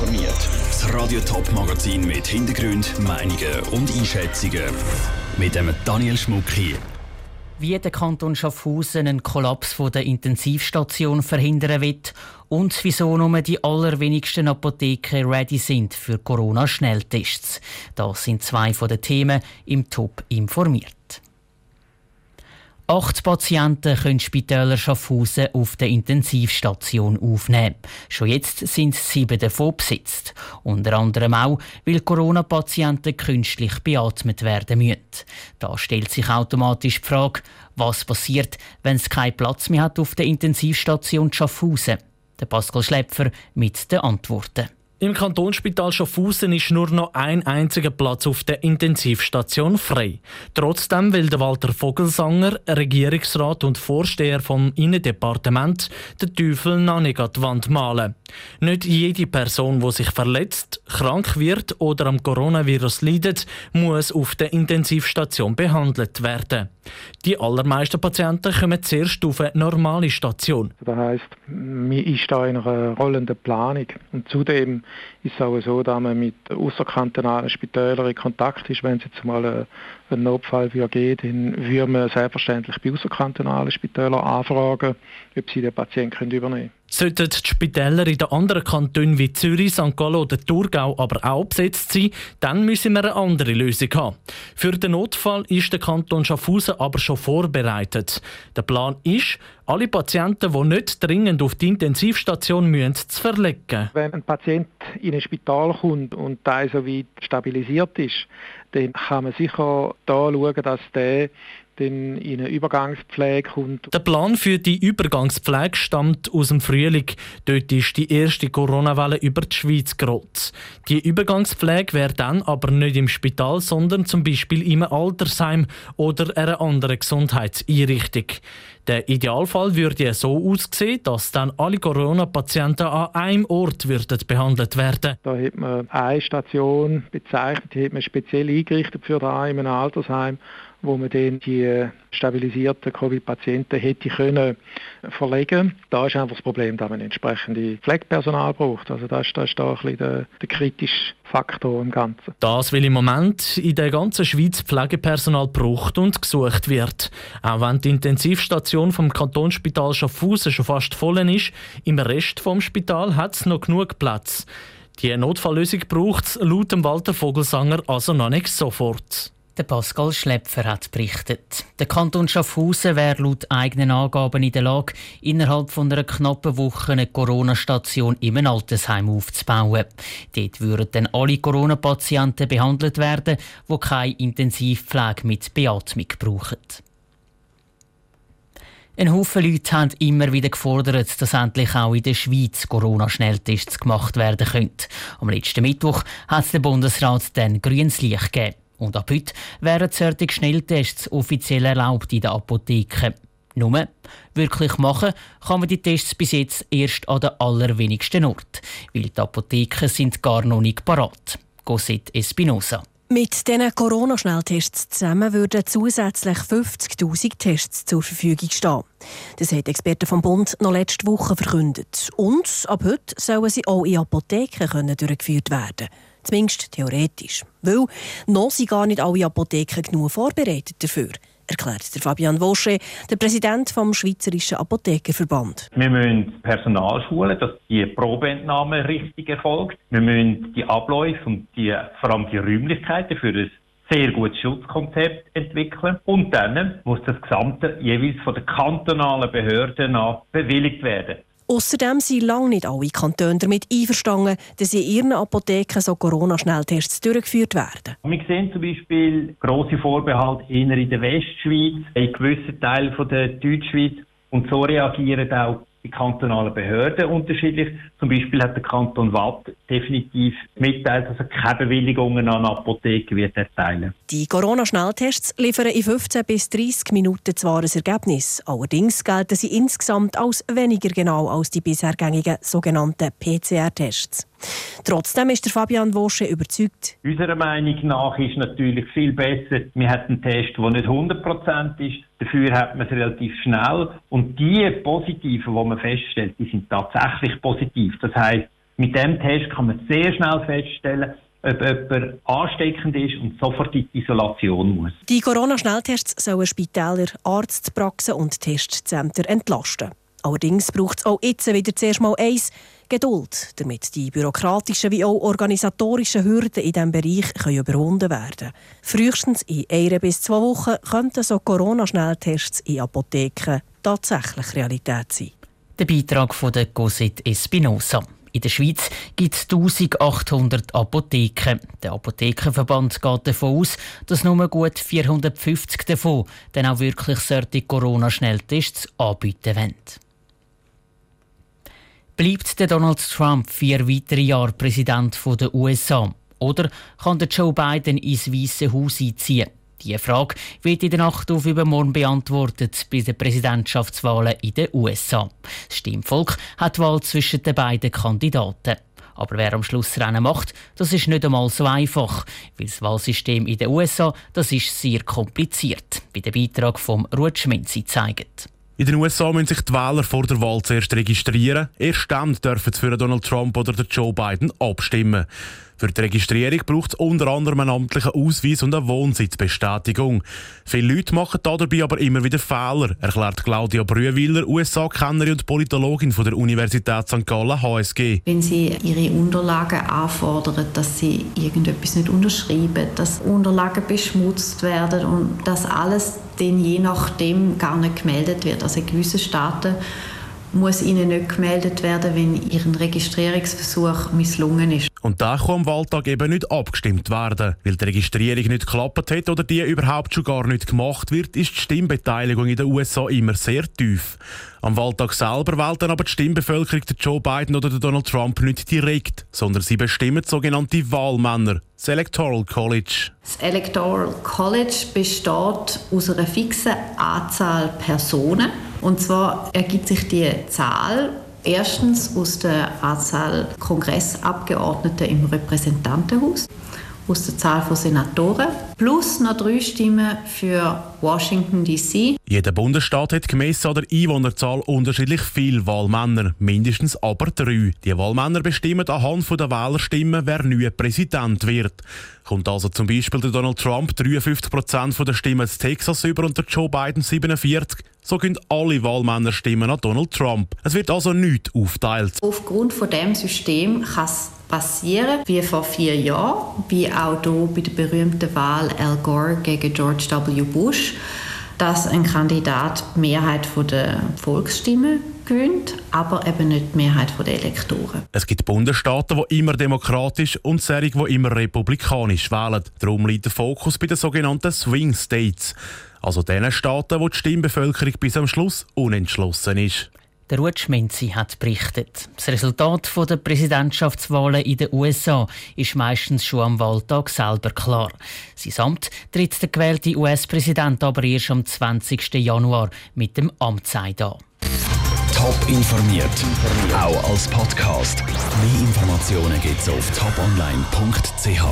informiert. Das Radio Top Magazin mit Hintergrund, Meinungen und Einschätzungen mit dem Daniel Schmuck hier. Wie der Kanton Schaffhausen einen Kollaps von der Intensivstation verhindern wird und wieso nur die allerwenigsten Apotheken ready sind für Corona-Schnelltests. Das sind zwei von den Themen im Top informiert. Acht Patienten können Spitäler Schaffhausen auf der Intensivstation aufnehmen. Schon jetzt sind sieben davon besetzt. Unter anderem auch, weil Corona-Patienten künstlich beatmet werden müssen. Da stellt sich automatisch die Frage, was passiert, wenn es keinen Platz mehr hat auf der Intensivstation Schaffhausen. Der Pascal Schläpfer mit den Antworten. Im Kantonsspital Schaffhausen ist nur noch ein einziger Platz auf der Intensivstation frei. Trotzdem will der Walter Vogelsanger, Regierungsrat und Vorsteher vom Innendepartement, den Teufel noch nicht an die Wand malen. Nicht jede Person, die sich verletzt, krank wird oder am Coronavirus leidet, muss auf der Intensivstation behandelt werden. Die allermeisten Patienten kommen zuerst auf eine normale Station. Das heisst, man ist da in einer rollenden Planung. Und zudem ist es auch so, dass man mit außerkantonalen Spitälern in Kontakt ist. Wenn es jetzt mal einen Notfall geht, dann würde man selbstverständlich bei außerkantonalen Spitälern anfragen, ob sie den Patienten übernehmen können. Sollten die Spitäler in den anderen Kantonen wie Zürich, St. Gallen oder Thurgau aber auch besetzt sein, dann müssen wir eine andere Lösung haben. Für den Notfall ist der Kanton Schaffhausen aber schon vorbereitet. Der Plan ist, alle Patienten, die nicht dringend auf die Intensivstation müssen, zu verlegen. Wenn ein Patient in ein Spital kommt und der so weit stabilisiert ist, dann kann man sicher da schauen, dass der dann in eine Übergangspflege kommt. Der Plan für die Übergangspflege stammt aus dem Frühling. Dort ist die erste Corona-Welle über die Schweiz gerollt. Die Übergangspflege wäre dann aber nicht im Spital, sondern zum Beispiel im Altersheim oder einer anderen Gesundheitseinrichtung. Der Idealfall würde so aussehen, dass dann alle Corona-Patienten an einem Ort würden behandelt werden. Da hat man eine Station bezeichnet, die hat man speziell eingerichtet für da in einem Altersheim wo man dann die stabilisierten Covid-Patienten hätte können verlegen. Da ist einfach das Problem, dass man entsprechende Pflegepersonal braucht. Also das, das ist da ein bisschen der, der kritische Faktor im Ganzen. Das, weil im Moment in der ganzen Schweiz Pflegepersonal braucht und gesucht wird. Auch wenn die Intensivstation vom Kantonsspital Schaffhausen schon fast voll ist, im Rest vom Spital hat es noch genug Platz. Die Notfalllösung braucht es laut Walter Vogelsanger also noch nicht sofort. Der Pascal Schlepfer hat berichtet. Der Kanton Schaffhausen wäre laut eigenen Angaben in der Lage, innerhalb von einer knappen Woche eine Corona-Station im Altersheim aufzubauen. Dort würden dann alle Corona-Patienten behandelt werden, die keine Intensivpflege mit Beatmung brauchen. Ein Haufen Leute haben immer wieder gefordert, dass endlich auch in der Schweiz Corona-Schnelltests gemacht werden können. Am letzten Mittwoch hat der Bundesrat dann grünes Licht gegeben. Und ab heute wären solche Schnelltests offiziell erlaubt in den Apotheken. Nur, wirklich machen kann man die Tests bis jetzt erst an den allerwenigsten Ort, weil die Apotheken sind gar noch nicht parat. Cosette Espinosa. Mit diesen Corona-Schnelltests zusammen würden zusätzlich 50.000 Tests zur Verfügung stehen. Das haben Experten vom Bund noch letzte Woche verkündet. Und ab heute sollen sie auch in Apotheken durchgeführt werden können. Zumindest theoretisch. Weil noch sind gar nicht alle Apotheken genug vorbereitet dafür erklärt der Fabian Wosche, der Präsident vom Schweizerischen Apothekerverband. Wir müssen Personal schulen, dass die Probeentnahme richtig erfolgt. Wir müssen die Abläufe und die, vor allem die Räumlichkeiten für ein sehr gutes Schutzkonzept entwickeln. Und dann muss das Gesamte jeweils von den kantonalen Behörden bewilligt werden. Außerdem sind lange nicht alle Kantone damit einverstanden, dass in ihren Apotheken so Corona-Schnelltests durchgeführt werden. Wir sehen zum Beispiel grosse Vorbehalte in der Westschweiz, in gewissen Teilen der Deutschschweiz. Und so reagieren auch die kantonalen Behörden unterschiedlich. Zum Beispiel hat der Kanton Watt definitiv mitteilt, dass er keine Bewilligungen an Apotheken wird erteilen. Die Corona-Schnelltests liefern in 15 bis 30 Minuten zwar ein Ergebnis. Allerdings gelten sie insgesamt als weniger genau als die bisher gängigen sogenannten PCR-Tests. Trotzdem ist der Fabian Wosche überzeugt. Unserer Meinung nach ist natürlich viel besser, wir haben einen Test, der nicht 100% ist. Dafür hat man es relativ schnell. Und die Positiven, die man feststellt, die sind tatsächlich positiv. Das heißt, Mit dem Test kann man sehr schnell feststellen, ob jemand ansteckend ist und sofort in die Isolation muss. Die Corona-Schnelltests sollen Spitäler, Arztpraxen und Testzentren entlasten. Allerdings braucht es auch jetzt wieder zuerst mal eins, Geduld, damit die bürokratischen wie auch organisatorischen Hürden in diesem Bereich überwunden werden können. Frühestens in einer bis zwei Wochen könnten so Corona-Schnelltests in Apotheken tatsächlich Realität sein. Der Beitrag von der Cosit Espinosa. In der Schweiz gibt es 1800 Apotheken. Der Apothekenverband geht davon aus, dass nur gut 450 davon dann auch wirklich solche Corona-Schnelltests anbieten wollen. Bleibt der Donald Trump vier weitere Jahre Präsident der USA? Oder kann der Joe Biden ins Weiße Haus einziehen? Diese Frage wird in der Nacht auf übermorgen beantwortet bei den Präsidentschaftswahlen in den USA. Das Stimmvolk hat die Wahl zwischen den beiden Kandidaten. Aber wer am Schluss Rennen macht, das ist nicht einmal so einfach, weil das Wahlsystem in den USA das ist sehr kompliziert, wie der Beitrag vom Ruth Schminzi zeigt. In den USA müssen sich die Wähler vor der Wahl zuerst registrieren. Erst dann dürfen sie für Donald Trump oder Joe Biden abstimmen. Für die Registrierung braucht es unter anderem einen amtlichen Ausweis und eine Wohnsitzbestätigung. Viele Leute machen dabei aber immer wieder Fehler, erklärt Claudia Brühwiller, USA-Kennerin und Politologin von der Universität St. Gallen HSG. Wenn Sie Ihre Unterlagen anfordern, dass Sie irgendetwas nicht unterschreiben, dass Unterlagen beschmutzt werden und das alles dann je nachdem gar nicht gemeldet wird. Also in gewissen Staaten muss ihnen nicht gemeldet werden, wenn ihr Registrierungsversuch misslungen ist. Und da kann am Wahltag eben nicht abgestimmt werden. Weil die Registrierung nicht geklappt hat oder die überhaupt schon gar nicht gemacht wird, ist die Stimmbeteiligung in den USA immer sehr tief. Am Wahltag selber wählt dann aber die Stimmbevölkerung Joe Biden oder Donald Trump nicht direkt, sondern sie bestimmen sogenannte Wahlmänner, das Electoral College. Das Electoral College besteht aus einer fixen Anzahl Personen. Und zwar ergibt sich die Zahl erstens aus der Anzahl Kongressabgeordneten im Repräsentantenhaus aus der Zahl von Senatoren plus noch drei Stimmen für Washington DC. Jeder Bundesstaat hat gemessen an der Einwohnerzahl unterschiedlich viele Wahlmänner, mindestens aber drei. Die Wahlmänner bestimmen anhand der Wählerstimmen, wer neuer Präsident wird. Kommt also zum Beispiel der Donald Trump 53 Prozent der Stimmen in Texas über und der Joe Biden 47, so gehen alle Wahlmänner stimmen an Donald Trump. Es wird also nichts aufteilt. Aufgrund von dem System kann es passieren, wie vor vier Jahren, wie auch hier bei der berühmten Wahl Al Gore gegen George W. Bush, dass ein Kandidat die Mehrheit der Volksstimmen gewinnt, aber eben nicht die Mehrheit der Elektoren. Es gibt Bundesstaaten, die immer demokratisch und solche, die immer republikanisch wählen. Darum liegt der Fokus bei den sogenannten Swing States, also den Staaten, wo die Stimmbevölkerung bis am Schluss unentschlossen ist. Der Ruth Schmenzi hat berichtet. Das Resultat der Präsidentschaftswahlen in den USA ist meistens schon am Wahltag selber klar. Sein Amt tritt der gewählte US-Präsident aber erst am 20. Januar mit dem Amtseid an. Top informiert, auch als Podcast. Mehr Informationen gibt es auf toponline.ch.